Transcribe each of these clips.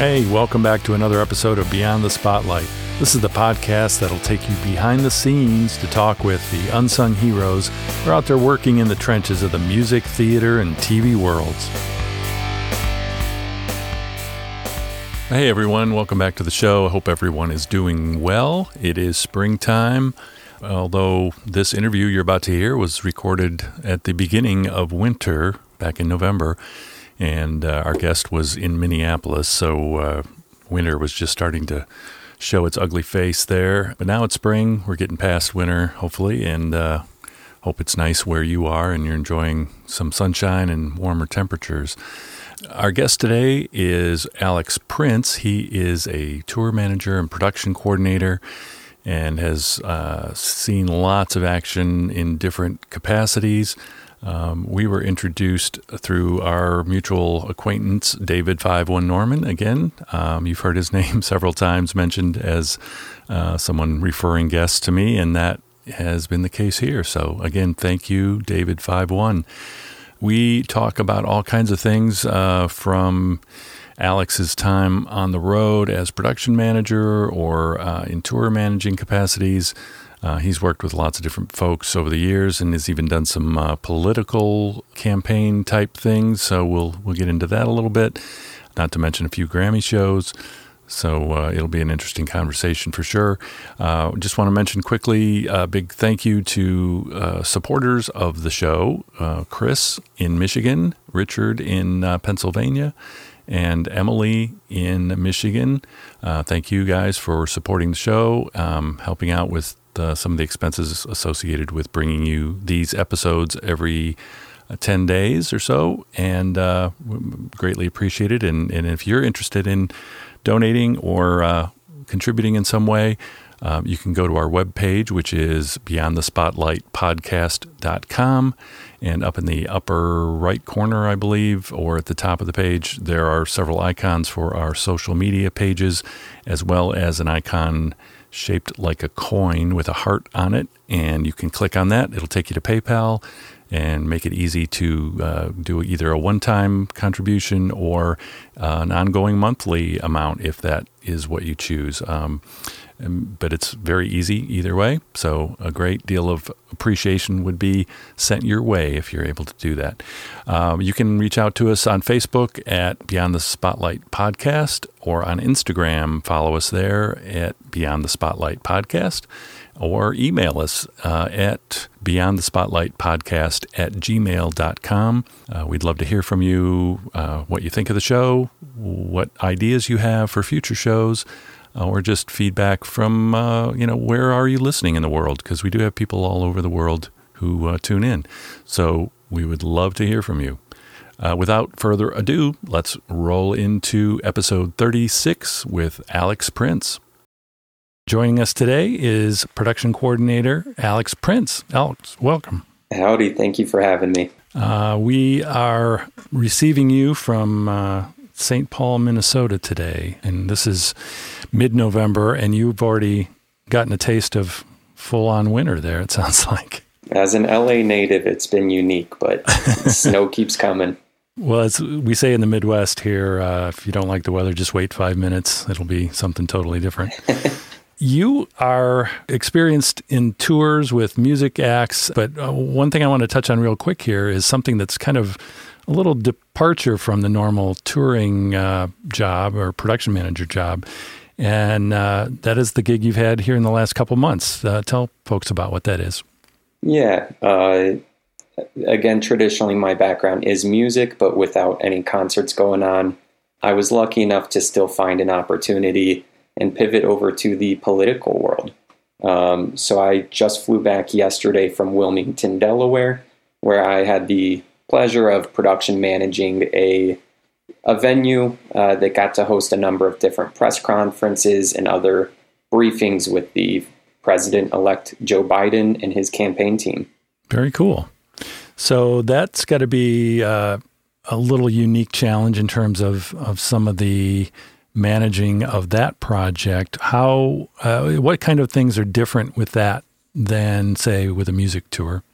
Hey, welcome back to another episode of Beyond the Spotlight. This is the podcast that'll take you behind the scenes to talk with the unsung heroes who are out there working in the trenches of the music, theater, and TV worlds. Hey everyone, welcome back to the show. I hope everyone is doing well. It is springtime, although this interview you're about to hear was recorded at the beginning of winter back in November and uh, our guest was in Minneapolis, so uh, winter was just starting to show its ugly face there. But now it's spring; we're getting past winter, hopefully, and uh, hope it's nice where you are and you're enjoying some sunshine and warmer temperatures. Our guest today is Alex Prince. He is a tour manager and production coordinator and has uh, seen lots of action in different capacities. Um, we were introduced through our mutual acquaintance, David Five One Norman. Again, um, you've heard his name several times mentioned as uh, someone referring guests to me, and that has been the case here. So, again, thank you, David Five One. We talk about all kinds of things uh, from Alex's time on the road as production manager or uh, in tour managing capacities. Uh, he's worked with lots of different folks over the years and has even done some uh, political campaign type things. So we'll we'll get into that a little bit. Not to mention a few Grammy shows. So uh, it'll be an interesting conversation for sure. Uh, just want to mention quickly a big thank you to uh, supporters of the show uh, Chris in Michigan, Richard in Pennsylvania, and Emily in Michigan. Uh, thank you guys for supporting the show, um, helping out with uh, some of the expenses associated with bringing you these episodes every uh, 10 days or so, and uh, greatly appreciated. And, and, if you're interested in donating or uh, contributing in some way, um, you can go to our webpage, which is beyondthespotlightpodcast.com. And up in the upper right corner, I believe, or at the top of the page, there are several icons for our social media pages, as well as an icon shaped like a coin with a heart on it. And you can click on that, it'll take you to PayPal and make it easy to uh, do either a one time contribution or uh, an ongoing monthly amount if that is what you choose. Um, but it's very easy either way. So a great deal of appreciation would be sent your way if you're able to do that. Um, you can reach out to us on Facebook at Beyond the Spotlight Podcast or on Instagram. Follow us there at Beyond the Spotlight Podcast or email us uh, at beyond the spotlight podcast at gmail.com. Uh, we'd love to hear from you uh, what you think of the show, what ideas you have for future shows uh, or just feedback from uh, you know where are you listening in the world because we do have people all over the world who uh, tune in. So we would love to hear from you. Uh, without further ado, let's roll into episode 36 with Alex Prince. Joining us today is production coordinator Alex Prince. Alex, welcome. Howdy. Thank you for having me. Uh, we are receiving you from uh, St. Paul, Minnesota today, and this is mid November, and you've already gotten a taste of full on winter there, it sounds like. As an LA native, it's been unique, but snow keeps coming. Well, as we say in the Midwest here, uh, if you don't like the weather, just wait five minutes. It'll be something totally different. you are experienced in tours with music acts, but uh, one thing I want to touch on real quick here is something that's kind of a little departure from the normal touring uh, job or production manager job. And uh, that is the gig you've had here in the last couple months. Uh, tell folks about what that is. Yeah. Uh, again, traditionally, my background is music, but without any concerts going on. I was lucky enough to still find an opportunity and pivot over to the political world. Um, so I just flew back yesterday from Wilmington, Delaware, where I had the pleasure of production managing a a venue uh, that got to host a number of different press conferences and other briefings with the president elect Joe Biden and his campaign team. Very cool. So that's got to be uh, a little unique challenge in terms of, of some of the managing of that project. How, uh, what kind of things are different with that than, say, with a music tour?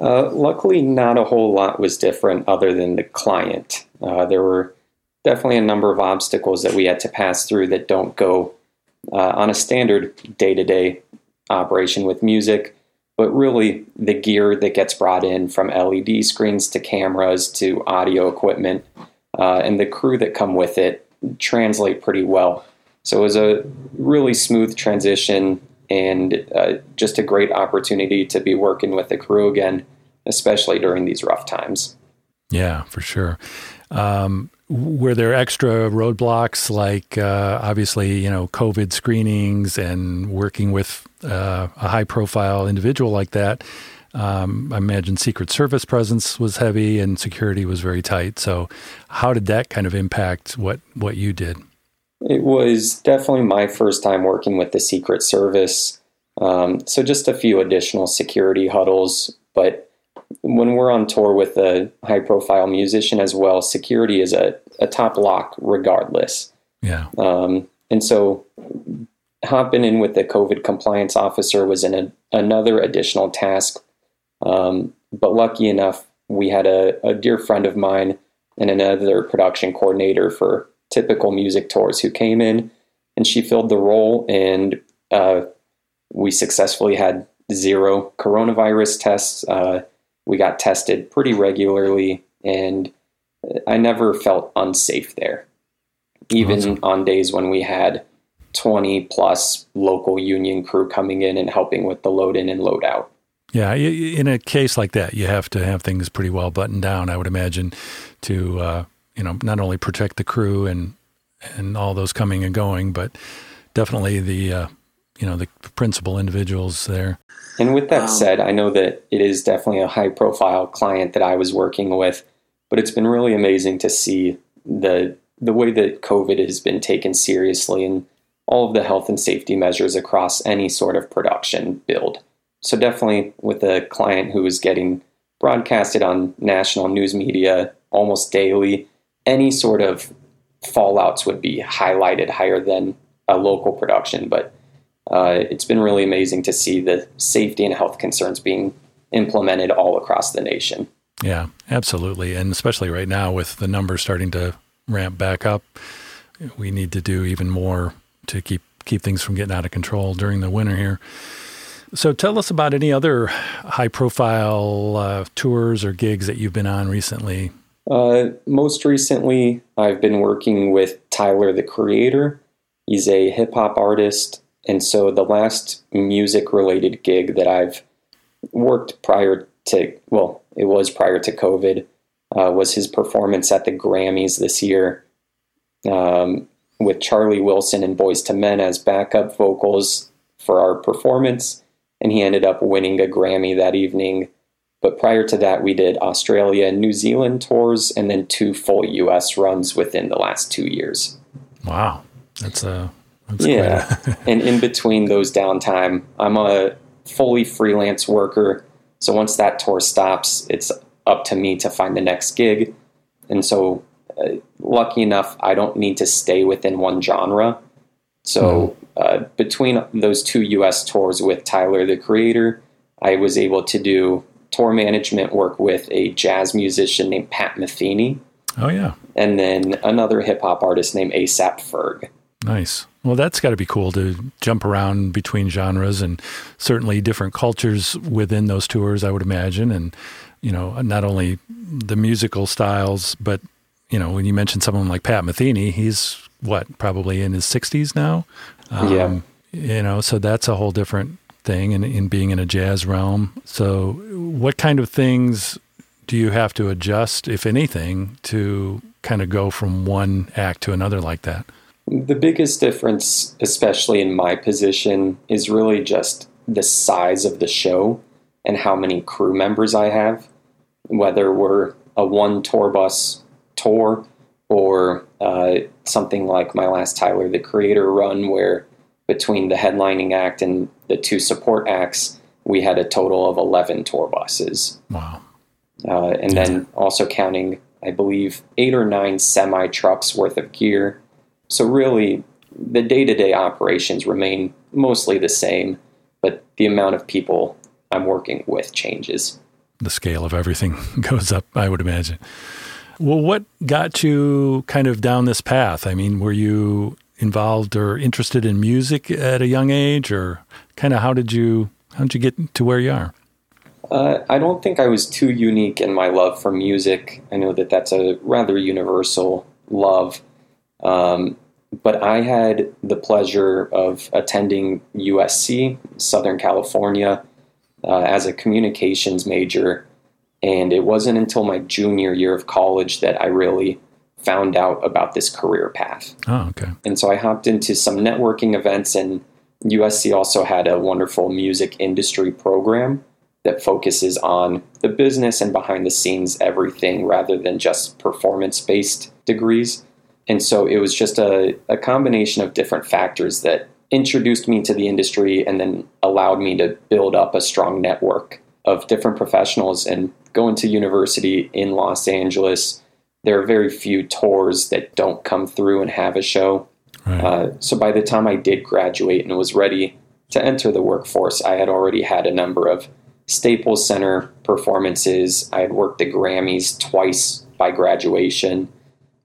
Uh, luckily, not a whole lot was different other than the client. Uh, there were definitely a number of obstacles that we had to pass through that don't go uh, on a standard day to day operation with music. But really, the gear that gets brought in from LED screens to cameras to audio equipment uh, and the crew that come with it translate pretty well. So it was a really smooth transition and uh, just a great opportunity to be working with the crew again, especially during these rough times. Yeah, for sure. Um, were there extra roadblocks like uh, obviously you know COVID screenings and working with uh, a high profile individual like that? Um, I imagine Secret Service presence was heavy and security was very tight. So, how did that kind of impact what what you did? It was definitely my first time working with the Secret Service. Um, so, just a few additional security huddles. But when we're on tour with a high profile musician as well, security is a, a top lock regardless. Yeah. Um, and so, hopping in with the COVID compliance officer was an, a, another additional task um, but lucky enough, we had a, a, dear friend of mine and another production coordinator for typical music tours who came in and she filled the role and uh, we successfully had zero coronavirus tests. Uh, we got tested pretty regularly and I never felt unsafe there. Even awesome. on days when we had 20 plus local union crew coming in and helping with the load in and load out. Yeah, in a case like that, you have to have things pretty well buttoned down. I would imagine to uh, you know not only protect the crew and and all those coming and going, but definitely the uh, you know the principal individuals there. And with that um, said, I know that it is definitely a high profile client that I was working with, but it's been really amazing to see the the way that COVID has been taken seriously and all of the health and safety measures across any sort of production build so definitely with a client who is getting broadcasted on national news media almost daily, any sort of fallouts would be highlighted higher than a local production. But uh, it's been really amazing to see the safety and health concerns being implemented all across the nation. Yeah, absolutely. And especially right now with the numbers starting to ramp back up, we need to do even more to keep keep things from getting out of control during the winter here. So tell us about any other high profile uh, tours or gigs that you've been on recently. Uh, most recently, I've been working with Tyler the Creator. He's a hip hop artist. And so the last music related gig that I've worked prior to, well, it was prior to COVID, uh, was his performance at the Grammys this year um, with Charlie Wilson and Boyz II Men as backup vocals for our performance and he ended up winning a Grammy that evening. But prior to that, we did Australia and New Zealand tours and then two full US runs within the last two years. Wow. That's a. Uh, that's yeah. and in between those downtime, I'm a fully freelance worker. So once that tour stops, it's up to me to find the next gig. And so, uh, lucky enough, I don't need to stay within one genre. So uh, between those two U.S. tours with Tyler the Creator, I was able to do tour management work with a jazz musician named Pat Metheny. Oh yeah, and then another hip hop artist named ASAP Ferg. Nice. Well, that's got to be cool to jump around between genres and certainly different cultures within those tours. I would imagine, and you know, not only the musical styles, but you know, when you mention someone like Pat Metheny, he's what probably in his 60s now um, yeah. You know, so that's a whole different thing in, in being in a jazz realm. So, what kind of things do you have to adjust, if anything, to kind of go from one act to another like that? The biggest difference, especially in my position, is really just the size of the show and how many crew members I have. Whether we're a one tour bus tour or uh, something like my last Tyler the Creator run, where between the headlining act and the two support acts, we had a total of 11 tour buses. Wow. Uh, and yeah. then also counting, I believe, eight or nine semi trucks worth of gear. So, really, the day to day operations remain mostly the same, but the amount of people I'm working with changes. The scale of everything goes up, I would imagine. Well, what got you kind of down this path? I mean, were you involved or interested in music at a young age, or kind of how did you how did you get to where you are? Uh, I don't think I was too unique in my love for music. I know that that's a rather universal love. Um, but I had the pleasure of attending USC, Southern California, uh, as a communications major. And it wasn't until my junior year of college that I really found out about this career path. Oh, okay. And so I hopped into some networking events, and USC also had a wonderful music industry program that focuses on the business and behind the scenes everything rather than just performance based degrees. And so it was just a, a combination of different factors that introduced me to the industry and then allowed me to build up a strong network of different professionals and going to university in Los Angeles. There are very few tours that don't come through and have a show. Right. Uh, so by the time I did graduate and was ready to enter the workforce, I had already had a number of Staples Center performances. I had worked the Grammys twice by graduation.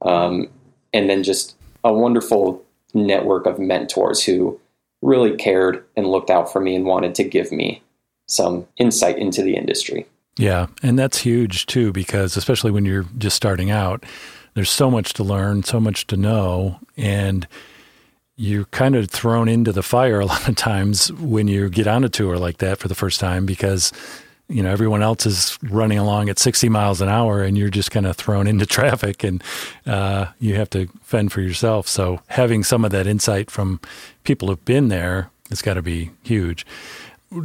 Um, and then just a wonderful network of mentors who really cared and looked out for me and wanted to give me some insight into the industry. Yeah, and that's huge too because especially when you're just starting out, there's so much to learn, so much to know and you're kind of thrown into the fire a lot of times when you get on a tour like that for the first time because you know everyone else is running along at 60 miles an hour and you're just kind of thrown into traffic and uh, you have to fend for yourself. So having some of that insight from people who've been there has got to be huge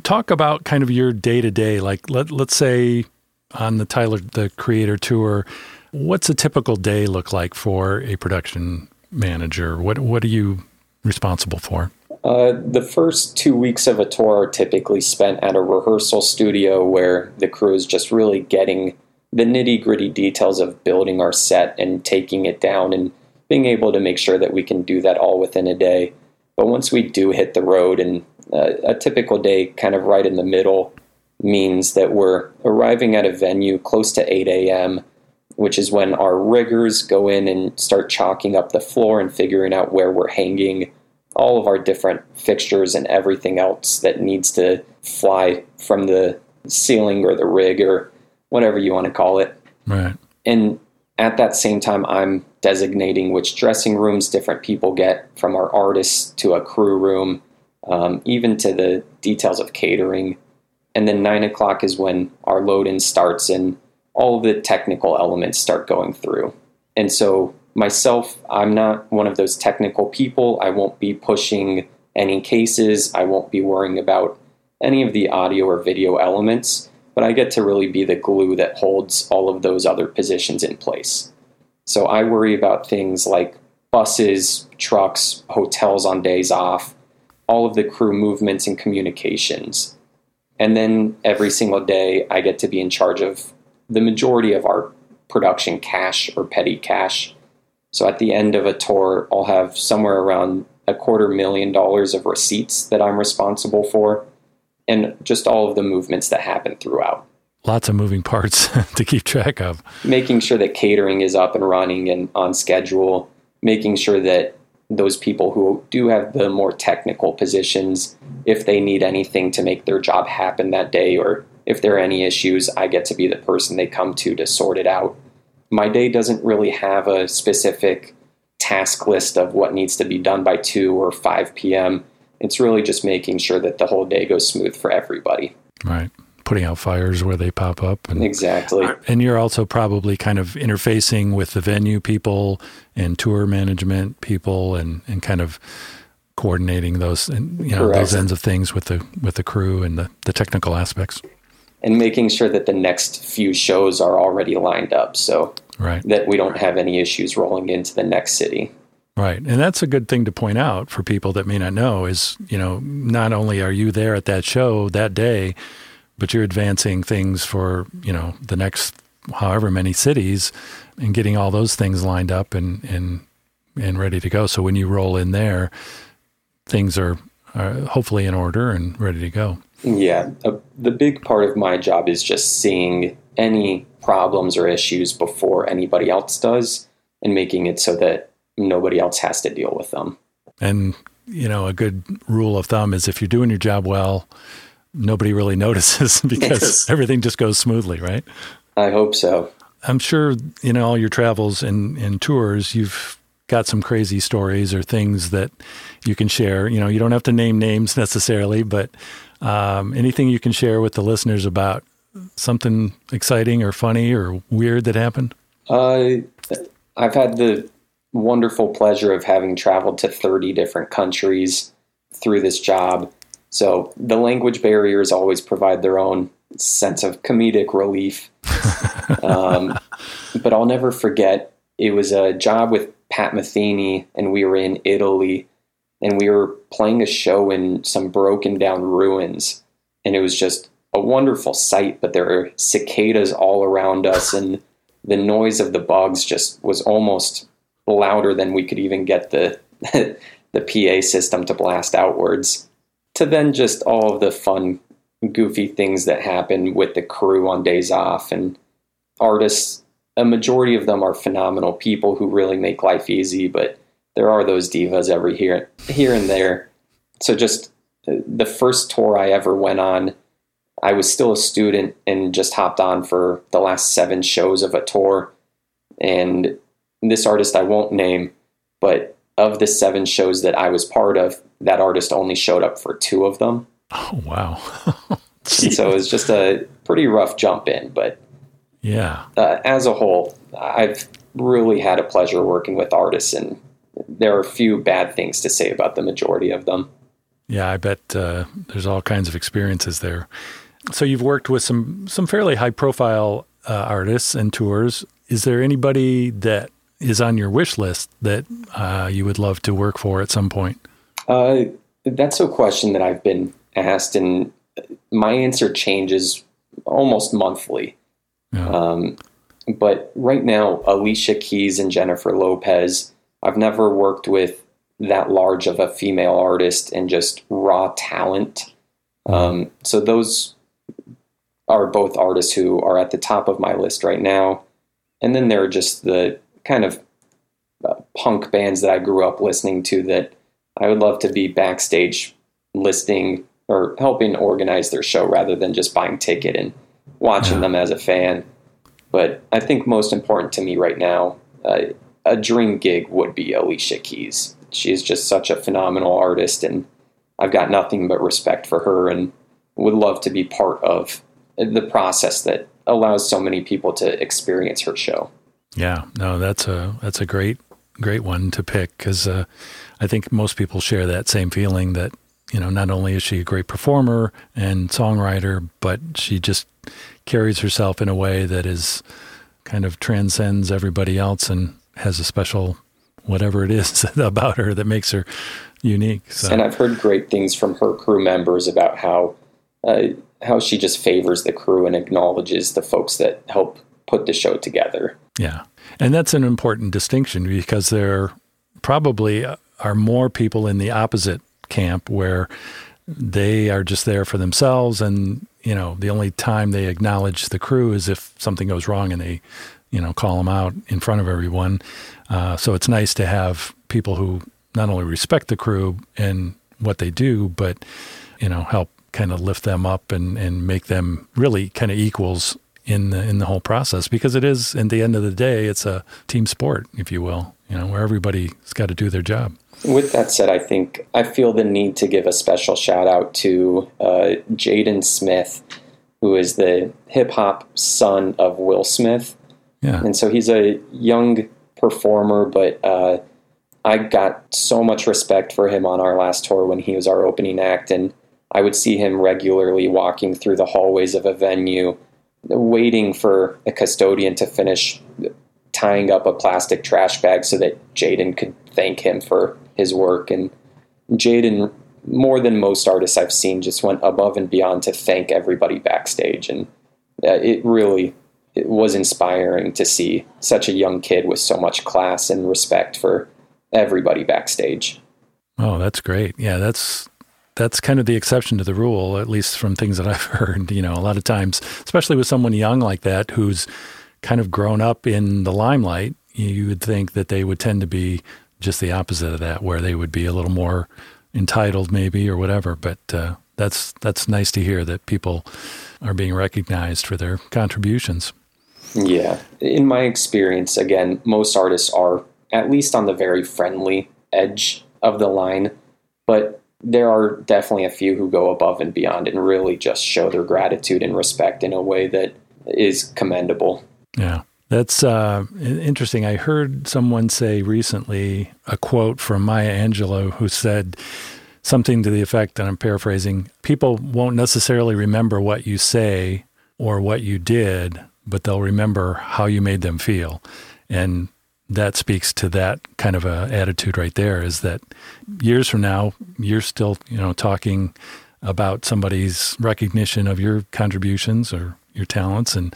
talk about kind of your day to day like let, let's say on the tyler the creator tour what's a typical day look like for a production manager what what are you responsible for uh, the first two weeks of a tour are typically spent at a rehearsal studio where the crew is just really getting the nitty gritty details of building our set and taking it down and being able to make sure that we can do that all within a day. But once we do hit the road, and uh, a typical day kind of right in the middle means that we're arriving at a venue close to 8 a.m., which is when our riggers go in and start chalking up the floor and figuring out where we're hanging all of our different fixtures and everything else that needs to fly from the ceiling or the rig or whatever you want to call it. Right. And at that same time, I'm designating which dressing rooms different people get from our artists to a crew room, um, even to the details of catering. And then nine o'clock is when our load in starts and all the technical elements start going through. And so myself, I'm not one of those technical people. I won't be pushing any cases. I won't be worrying about any of the audio or video elements, but I get to really be the glue that holds all of those other positions in place. So I worry about things like buses, trucks, hotels on days off, all of the crew movements and communications. And then every single day, I get to be in charge of the majority of our production cash or petty cash so at the end of a tour, I'll have somewhere around a quarter million dollars of receipts that I'm responsible for, and just all of the movements that happen throughout. Lots of moving parts to keep track of. Making sure that catering is up and running and on schedule, making sure that those people who do have the more technical positions, if they need anything to make their job happen that day, or if there are any issues, I get to be the person they come to to sort it out my day doesn't really have a specific task list of what needs to be done by 2 or 5 p.m. It's really just making sure that the whole day goes smooth for everybody. Right. Putting out fires where they pop up. And, exactly. And you're also probably kind of interfacing with the venue people and tour management people and, and kind of coordinating those and you know Correct. those ends of things with the with the crew and the, the technical aspects and making sure that the next few shows are already lined up so right. that we don't have any issues rolling into the next city. Right. And that's a good thing to point out for people that may not know is, you know, not only are you there at that show that day, but you're advancing things for, you know, the next however many cities and getting all those things lined up and and and ready to go. So when you roll in there, things are, are hopefully in order and ready to go. Yeah, uh, the big part of my job is just seeing any problems or issues before anybody else does and making it so that nobody else has to deal with them. And, you know, a good rule of thumb is if you're doing your job well, nobody really notices because yes. everything just goes smoothly, right? I hope so. I'm sure in all your travels and, and tours, you've got some crazy stories or things that you can share. You know, you don't have to name names necessarily, but um, anything you can share with the listeners about something exciting or funny or weird that happened? Uh, I've had the wonderful pleasure of having traveled to 30 different countries through this job. So the language barriers always provide their own sense of comedic relief. um, but I'll never forget it was a job with Pat Metheny, and we were in Italy, and we were playing a show in some broken down ruins, and it was just a wonderful sight. But there were cicadas all around us, and the noise of the bugs just was almost louder than we could even get the the PA system to blast outwards. To then just all of the fun, goofy things that happen with the crew on days off and artists. A majority of them are phenomenal people who really make life easy, but there are those divas every here here and there. So just uh, the first tour I ever went on, I was still a student and just hopped on for the last seven shows of a tour. And this artist I won't name, but of the seven shows that I was part of, that artist only showed up for two of them. Oh wow! so it was just a pretty rough jump in, but yeah. Uh, as a whole, I've really had a pleasure working with artists, and there are a few bad things to say about the majority of them. Yeah, I bet uh, there's all kinds of experiences there. So you've worked with some some fairly high profile uh, artists and tours. Is there anybody that is on your wish list that uh, you would love to work for at some point? Uh, that's a question that I've been asked, and my answer changes almost monthly. Yeah. Um, but right now, Alicia Keys and Jennifer Lopez, I've never worked with that large of a female artist and just raw talent. Um, so those are both artists who are at the top of my list right now. And then there are just the kind of uh, punk bands that I grew up listening to that I would love to be backstage listening or helping organize their show rather than just buying ticket and watching yeah. them as a fan. But I think most important to me right now, uh, a dream gig would be Alicia Keys. She is just such a phenomenal artist, and I've got nothing but respect for her and would love to be part of the process that allows so many people to experience her show. Yeah, no, that's a that's a great great one to pick because uh, I think most people share that same feeling that you know not only is she a great performer and songwriter, but she just carries herself in a way that is kind of transcends everybody else and has a special whatever it is about her that makes her unique. So. And I've heard great things from her crew members about how uh, how she just favors the crew and acknowledges the folks that help put the show together. Yeah. And that's an important distinction because there probably are more people in the opposite camp where they are just there for themselves and you know the only time they acknowledge the crew is if something goes wrong and they you know call them out in front of everyone. Uh, so it's nice to have people who not only respect the crew and what they do but you know help kind of lift them up and and make them really kind of equals in the in the whole process because it is at the end of the day it's a team sport if you will you know where everybody's got to do their job with that said i think i feel the need to give a special shout out to uh, jaden smith who is the hip-hop son of will smith yeah. and so he's a young performer but uh, i got so much respect for him on our last tour when he was our opening act and i would see him regularly walking through the hallways of a venue waiting for a custodian to finish tying up a plastic trash bag so that Jaden could thank him for his work. And Jaden, more than most artists I've seen, just went above and beyond to thank everybody backstage. And uh, it really it was inspiring to see such a young kid with so much class and respect for everybody backstage. Oh, that's great. Yeah, that's that's kind of the exception to the rule, at least from things that I've heard. You know, a lot of times, especially with someone young like that who's kind of grown up in the limelight, you would think that they would tend to be just the opposite of that, where they would be a little more entitled, maybe, or whatever. But uh, that's that's nice to hear that people are being recognized for their contributions. Yeah, in my experience, again, most artists are at least on the very friendly edge of the line, but there are definitely a few who go above and beyond and really just show their gratitude and respect in a way that is commendable. Yeah. That's uh, interesting. I heard someone say recently a quote from Maya Angelou who said something to the effect, and I'm paraphrasing people won't necessarily remember what you say or what you did, but they'll remember how you made them feel. And that speaks to that kind of a attitude right there is that years from now you're still you know talking about somebody's recognition of your contributions or your talents and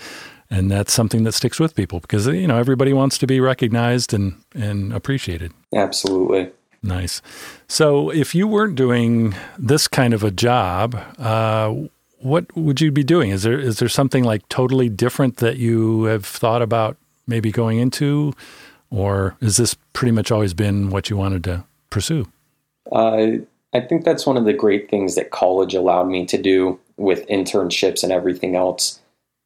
and that's something that sticks with people because you know everybody wants to be recognized and and appreciated. Absolutely. Nice. So if you weren't doing this kind of a job uh, what would you be doing? Is there is there something like totally different that you have thought about maybe going into or has this pretty much always been what you wanted to pursue? Uh, I think that's one of the great things that college allowed me to do with internships and everything else.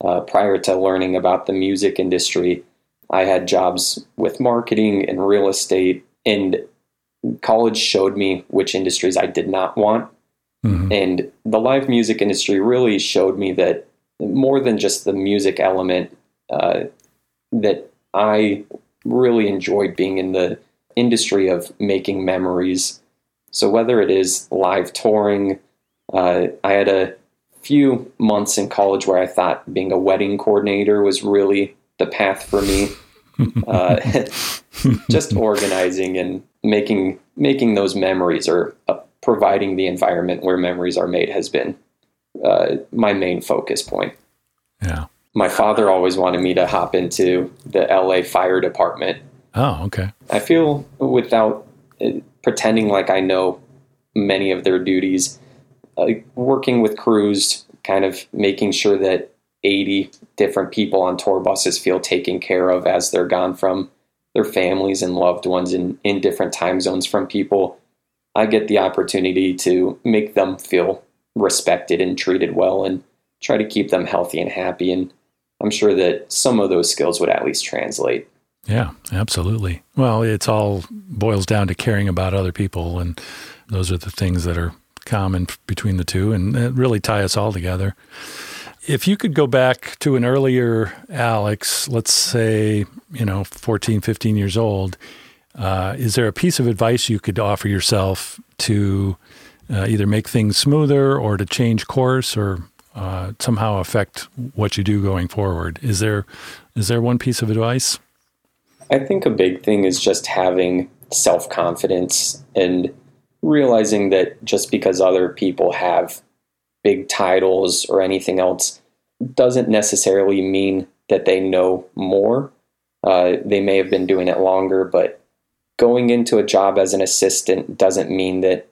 Uh, prior to learning about the music industry, I had jobs with marketing and real estate, and college showed me which industries I did not want. Mm-hmm. And the live music industry really showed me that more than just the music element, uh, that I really enjoyed being in the industry of making memories. So whether it is live touring, uh, I had a few months in college where I thought being a wedding coordinator was really the path for me. uh, just organizing and making making those memories or uh, providing the environment where memories are made has been uh, my main focus point. Yeah my father always wanted me to hop into the LA fire department. Oh, okay. I feel without pretending like I know many of their duties, uh, working with crews, kind of making sure that 80 different people on tour buses feel taken care of as they're gone from their families and loved ones in, in different time zones from people. I get the opportunity to make them feel respected and treated well and try to keep them healthy and happy. And I'm sure that some of those skills would at least translate. Yeah, absolutely. Well, it's all boils down to caring about other people, and those are the things that are common between the two, and really tie us all together. If you could go back to an earlier Alex, let's say, you know, 14, 15 years old, uh, is there a piece of advice you could offer yourself to uh, either make things smoother or to change course or uh, somehow affect what you do going forward. Is there is there one piece of advice? I think a big thing is just having self confidence and realizing that just because other people have big titles or anything else doesn't necessarily mean that they know more. Uh, they may have been doing it longer, but going into a job as an assistant doesn't mean that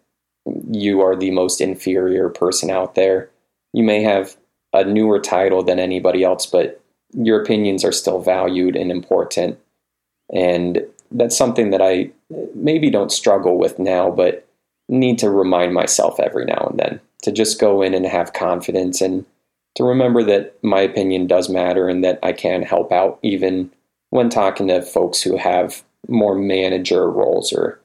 you are the most inferior person out there you may have a newer title than anybody else, but your opinions are still valued and important. And that's something that I maybe don't struggle with now, but need to remind myself every now and then to just go in and have confidence and to remember that my opinion does matter and that I can help out even when talking to folks who have more manager roles or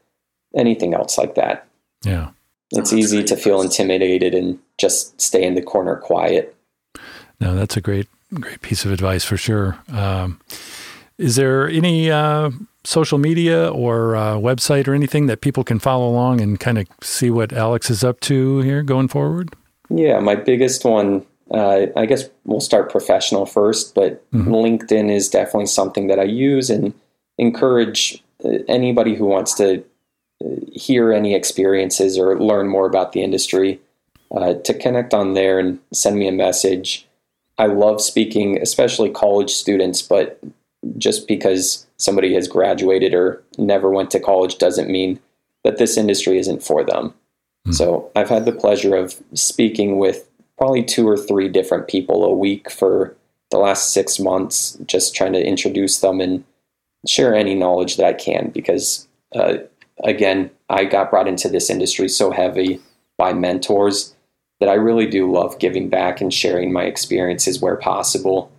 anything else like that. Yeah. It's easy to feel intimidated and just stay in the corner quiet. No, that's a great, great piece of advice for sure. Um, is there any uh, social media or uh, website or anything that people can follow along and kind of see what Alex is up to here going forward? Yeah, my biggest one, uh, I guess we'll start professional first, but mm-hmm. LinkedIn is definitely something that I use and encourage uh, anybody who wants to hear any experiences or learn more about the industry uh, to connect on there and send me a message. I love speaking, especially college students, but just because somebody has graduated or never went to college doesn't mean that this industry isn't for them. Mm. So I've had the pleasure of speaking with probably two or three different people a week for the last six months, just trying to introduce them and share any knowledge that I can. Because uh, again, I got brought into this industry so heavy by mentors that I really do love giving back and sharing my experiences where possible.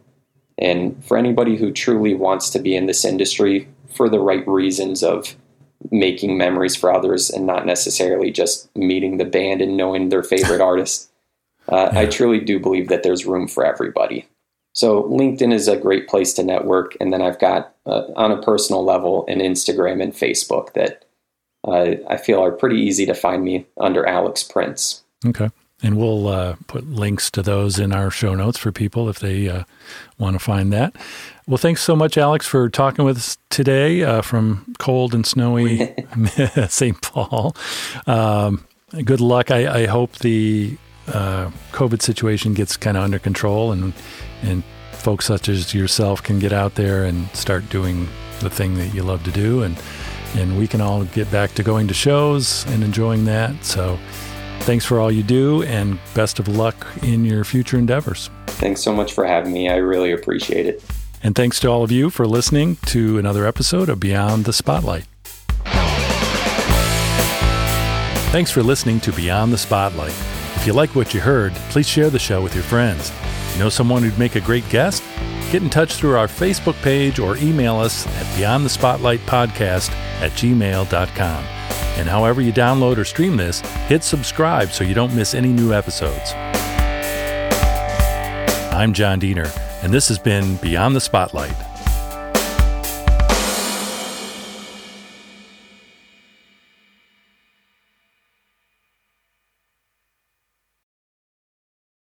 And for anybody who truly wants to be in this industry for the right reasons of making memories for others and not necessarily just meeting the band and knowing their favorite artist, uh, yeah. I truly do believe that there's room for everybody. So LinkedIn is a great place to network. And then I've got, uh, on a personal level, an Instagram and Facebook that uh, I feel are pretty easy to find me under Alex Prince. Okay. And we'll uh, put links to those in our show notes for people if they uh, want to find that. Well, thanks so much, Alex, for talking with us today uh, from cold and snowy St. Paul. Um, good luck. I, I hope the uh, COVID situation gets kind of under control and and folks such as yourself can get out there and start doing the thing that you love to do and and we can all get back to going to shows and enjoying that. So thanks for all you do and best of luck in your future endeavors. Thanks so much for having me. I really appreciate it. And thanks to all of you for listening to another episode of Beyond the Spotlight. Thanks for listening to Beyond the Spotlight. If you like what you heard, please share the show with your friends. You know someone who'd make a great guest? Get in touch through our Facebook page or email us at beyondthespotlightpodcast at gmail.com. And however you download or stream this, hit subscribe so you don't miss any new episodes. I'm John Diener, and this has been Beyond the Spotlight.